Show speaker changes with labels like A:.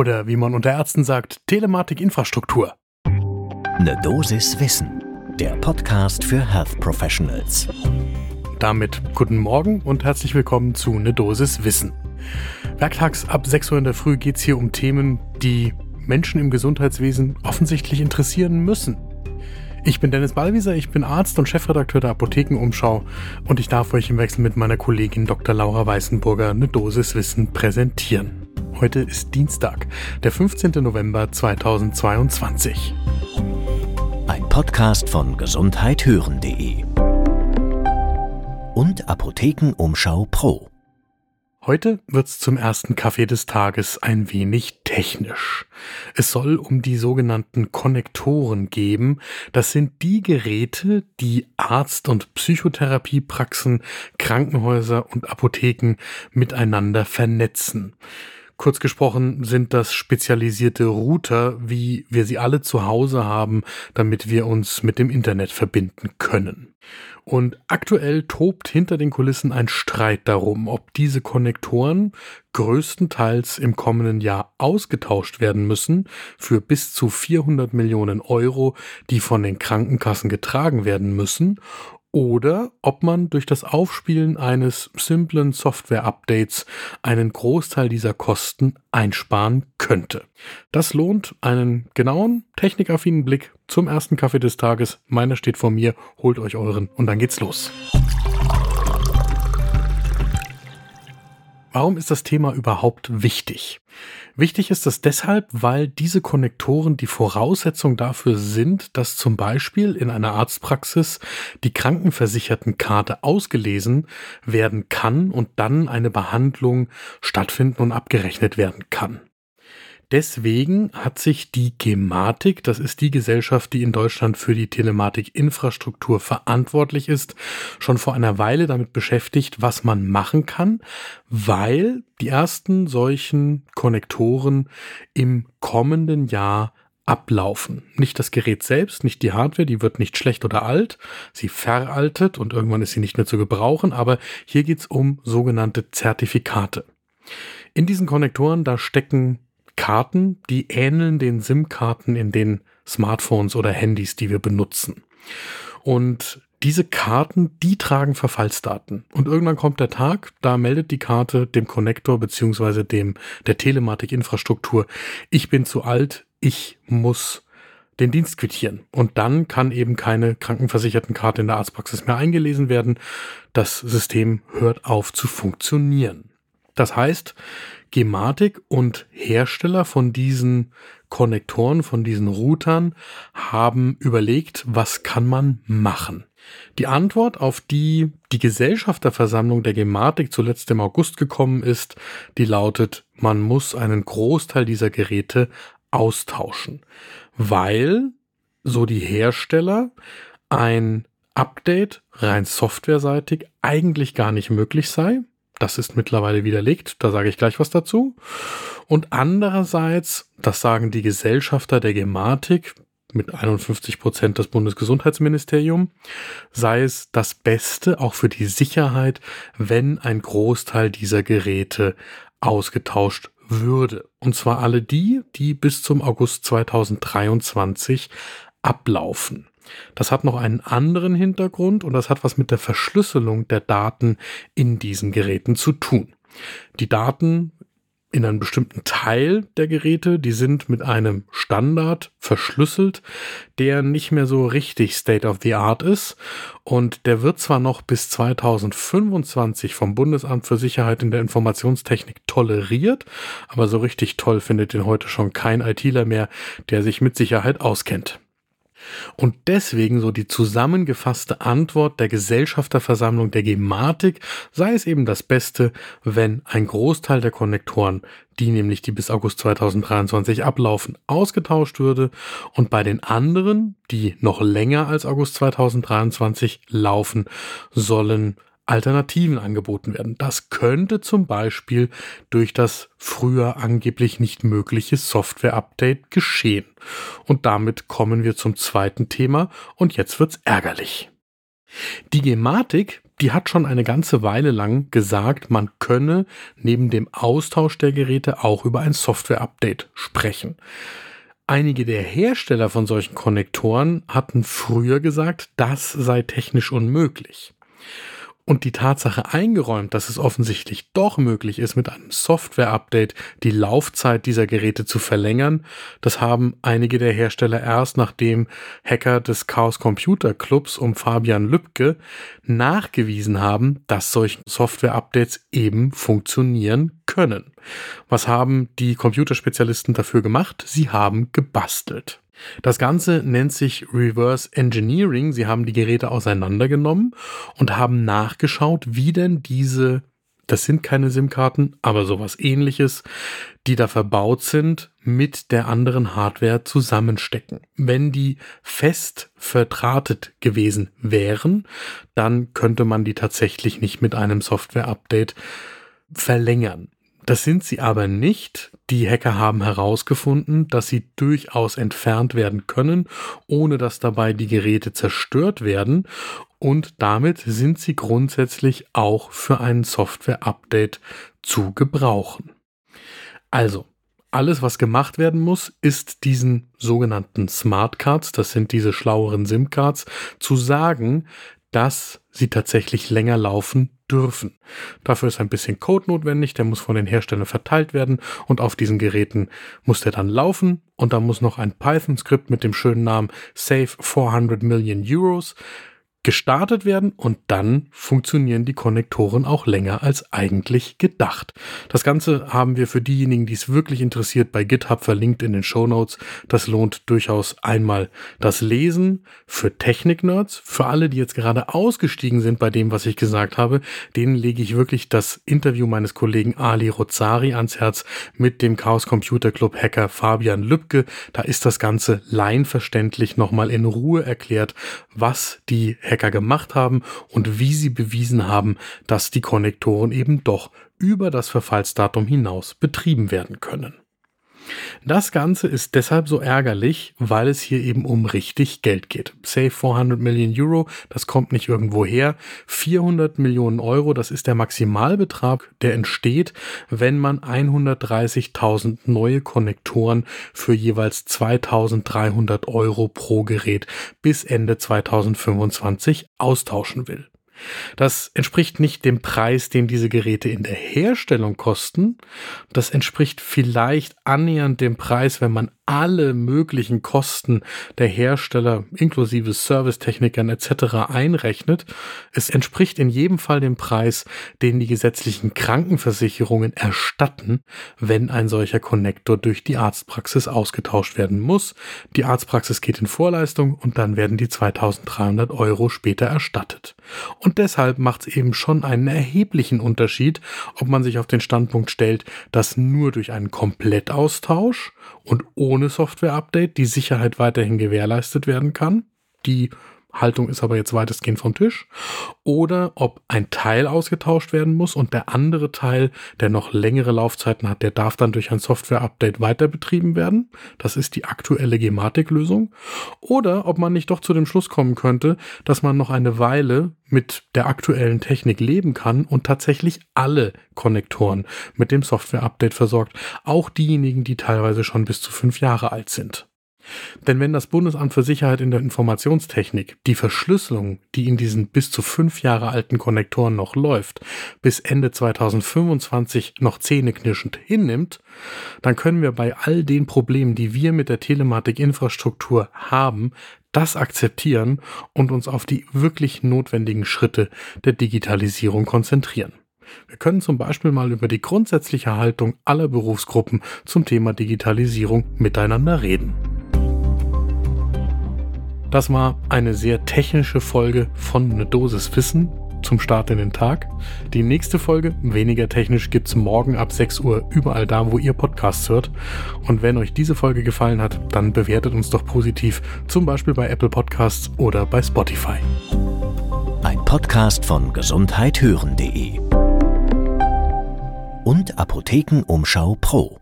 A: Oder wie man unter Ärzten sagt, Telematik-Infrastruktur.
B: Ne Dosis Wissen, der Podcast für Health Professionals.
A: Damit guten Morgen und herzlich willkommen zu Ne Dosis Wissen. Werktags ab 6 Uhr in der Früh geht es hier um Themen, die Menschen im Gesundheitswesen offensichtlich interessieren müssen. Ich bin Dennis Ballwieser, ich bin Arzt und Chefredakteur der Apothekenumschau und ich darf euch im Wechsel mit meiner Kollegin Dr. Laura Weißenburger eine Dosis Wissen präsentieren. Heute ist Dienstag, der 15. November 2022.
B: Ein Podcast von gesundheithören.de und Apothekenumschau Pro.
A: Heute wird's zum ersten Kaffee des Tages ein wenig technisch. Es soll um die sogenannten Konnektoren geben. Das sind die Geräte, die Arzt- und Psychotherapiepraxen, Krankenhäuser und Apotheken miteinander vernetzen. Kurz gesprochen sind das spezialisierte Router, wie wir sie alle zu Hause haben, damit wir uns mit dem Internet verbinden können. Und aktuell tobt hinter den Kulissen ein Streit darum, ob diese Konnektoren größtenteils im kommenden Jahr ausgetauscht werden müssen für bis zu 400 Millionen Euro, die von den Krankenkassen getragen werden müssen, oder ob man durch das Aufspielen eines simplen Software-Updates einen Großteil dieser Kosten einsparen könnte. Das lohnt einen genauen, technikaffinen Blick zum ersten Kaffee des Tages. Meiner steht vor mir, holt euch euren und dann geht's los. Warum ist das Thema überhaupt wichtig? Wichtig ist es deshalb, weil diese Konnektoren die Voraussetzung dafür sind, dass zum Beispiel in einer Arztpraxis die Krankenversichertenkarte ausgelesen werden kann und dann eine Behandlung stattfinden und abgerechnet werden kann. Deswegen hat sich die Gematik, das ist die Gesellschaft, die in Deutschland für die Telematikinfrastruktur verantwortlich ist, schon vor einer Weile damit beschäftigt, was man machen kann, weil die ersten solchen Konnektoren im kommenden Jahr ablaufen. Nicht das Gerät selbst, nicht die Hardware, die wird nicht schlecht oder alt, sie veraltet und irgendwann ist sie nicht mehr zu gebrauchen, aber hier geht's um sogenannte Zertifikate. In diesen Konnektoren, da stecken Karten, die ähneln den SIM-Karten in den Smartphones oder Handys, die wir benutzen. Und diese Karten, die tragen Verfallsdaten. Und irgendwann kommt der Tag, da meldet die Karte dem Connector beziehungsweise dem der Telematik-Infrastruktur, ich bin zu alt, ich muss den Dienst quittieren. Und dann kann eben keine Krankenversichertenkarte in der Arztpraxis mehr eingelesen werden. Das System hört auf zu funktionieren. Das heißt, Gematik und Hersteller von diesen Konnektoren, von diesen Routern haben überlegt, was kann man machen. Die Antwort, auf die die Gesellschafterversammlung der Gematik zuletzt im August gekommen ist, die lautet, man muss einen Großteil dieser Geräte austauschen, weil, so die Hersteller, ein Update rein softwareseitig eigentlich gar nicht möglich sei. Das ist mittlerweile widerlegt, da sage ich gleich was dazu. Und andererseits, das sagen die Gesellschafter der Gematik mit 51 Prozent das Bundesgesundheitsministerium, sei es das Beste auch für die Sicherheit, wenn ein Großteil dieser Geräte ausgetauscht würde. Und zwar alle die, die bis zum August 2023 ablaufen. Das hat noch einen anderen Hintergrund und das hat was mit der Verschlüsselung der Daten in diesen Geräten zu tun. Die Daten in einem bestimmten Teil der Geräte, die sind mit einem Standard verschlüsselt, der nicht mehr so richtig State of the Art ist und der wird zwar noch bis 2025 vom Bundesamt für Sicherheit in der Informationstechnik toleriert, aber so richtig toll findet den heute schon kein ITler mehr, der sich mit Sicherheit auskennt. Und deswegen so die zusammengefasste Antwort der Gesellschafterversammlung der Gematik sei es eben das Beste, wenn ein Großteil der Konnektoren, die nämlich die bis August 2023 ablaufen, ausgetauscht würde und bei den anderen, die noch länger als August 2023 laufen, sollen Alternativen angeboten werden. Das könnte zum Beispiel durch das früher angeblich nicht mögliche Software-Update geschehen. Und damit kommen wir zum zweiten Thema und jetzt wird's ärgerlich. Die Gematik, die hat schon eine ganze Weile lang gesagt, man könne neben dem Austausch der Geräte auch über ein Software-Update sprechen. Einige der Hersteller von solchen Konnektoren hatten früher gesagt, das sei technisch unmöglich und die Tatsache eingeräumt, dass es offensichtlich doch möglich ist, mit einem Software-Update die Laufzeit dieser Geräte zu verlängern, das haben einige der Hersteller erst nachdem Hacker des Chaos Computer Clubs um Fabian Lübcke nachgewiesen haben, dass solche Software-Updates eben funktionieren können. Was haben die Computerspezialisten dafür gemacht? Sie haben gebastelt. Das Ganze nennt sich Reverse Engineering. Sie haben die Geräte auseinandergenommen und haben nachgeschaut, wie denn diese, das sind keine SIM-Karten, aber sowas ähnliches, die da verbaut sind, mit der anderen Hardware zusammenstecken. Wenn die fest verdrahtet gewesen wären, dann könnte man die tatsächlich nicht mit einem Software-Update verlängern. Das sind sie aber nicht. Die Hacker haben herausgefunden, dass sie durchaus entfernt werden können, ohne dass dabei die Geräte zerstört werden. Und damit sind sie grundsätzlich auch für ein Software-Update zu gebrauchen. Also, alles, was gemacht werden muss, ist diesen sogenannten Smart Cards, das sind diese schlaueren SIM-Cards, zu sagen, dass sie tatsächlich länger laufen dürfen. Dafür ist ein bisschen Code notwendig, der muss von den Herstellern verteilt werden und auf diesen Geräten muss der dann laufen und da muss noch ein Python-Skript mit dem schönen Namen Save 400 Million Euros gestartet werden und dann funktionieren die Konnektoren auch länger als eigentlich gedacht. Das Ganze haben wir für diejenigen, die es wirklich interessiert, bei GitHub verlinkt in den Show Notes. Das lohnt durchaus einmal das Lesen für Technik-Nerds. Für alle, die jetzt gerade ausgestiegen sind bei dem, was ich gesagt habe, denen lege ich wirklich das Interview meines Kollegen Ali Rozari ans Herz mit dem Chaos Computer Club Hacker Fabian Lübke. Da ist das Ganze leinverständlich nochmal in Ruhe erklärt, was die Hacker gemacht haben und wie sie bewiesen haben, dass die Konnektoren eben doch über das Verfallsdatum hinaus betrieben werden können. Das Ganze ist deshalb so ärgerlich, weil es hier eben um richtig Geld geht. Say 400 Millionen Euro, das kommt nicht irgendwo her. 400 Millionen Euro, das ist der Maximalbetrag, der entsteht, wenn man 130.000 neue Konnektoren für jeweils 2300 Euro pro Gerät bis Ende 2025 austauschen will. Das entspricht nicht dem Preis, den diese Geräte in der Herstellung kosten. Das entspricht vielleicht annähernd dem Preis, wenn man alle möglichen Kosten der Hersteller inklusive Servicetechnikern etc. einrechnet. Es entspricht in jedem Fall dem Preis, den die gesetzlichen Krankenversicherungen erstatten, wenn ein solcher Konnektor durch die Arztpraxis ausgetauscht werden muss. Die Arztpraxis geht in Vorleistung und dann werden die 2300 Euro später erstattet. Und deshalb macht es eben schon einen erheblichen Unterschied, ob man sich auf den Standpunkt stellt, dass nur durch einen Komplettaustausch und ohne Software-Update die Sicherheit weiterhin gewährleistet werden kann. Die Haltung ist aber jetzt weitestgehend vom Tisch. Oder ob ein Teil ausgetauscht werden muss und der andere Teil, der noch längere Laufzeiten hat, der darf dann durch ein Software-Update weiter betrieben werden. Das ist die aktuelle Gematik-Lösung. Oder ob man nicht doch zu dem Schluss kommen könnte, dass man noch eine Weile mit der aktuellen Technik leben kann und tatsächlich alle Konnektoren mit dem Software-Update versorgt. Auch diejenigen, die teilweise schon bis zu fünf Jahre alt sind. Denn wenn das Bundesamt für Sicherheit in der Informationstechnik die Verschlüsselung, die in diesen bis zu fünf Jahre alten Konnektoren noch läuft, bis Ende 2025 noch zähneknirschend hinnimmt, dann können wir bei all den Problemen, die wir mit der Telematikinfrastruktur haben, das akzeptieren und uns auf die wirklich notwendigen Schritte der Digitalisierung konzentrieren. Wir können zum Beispiel mal über die grundsätzliche Haltung aller Berufsgruppen zum Thema Digitalisierung miteinander reden. Das war eine sehr technische Folge von Eine Dosis Wissen zum Start in den Tag. Die nächste Folge, weniger technisch, gibt's morgen ab 6 Uhr überall da, wo ihr Podcasts hört. Und wenn euch diese Folge gefallen hat, dann bewertet uns doch positiv, zum Beispiel bei Apple Podcasts oder bei Spotify.
B: Ein Podcast von gesundheithören.de und Apothekenumschau Pro.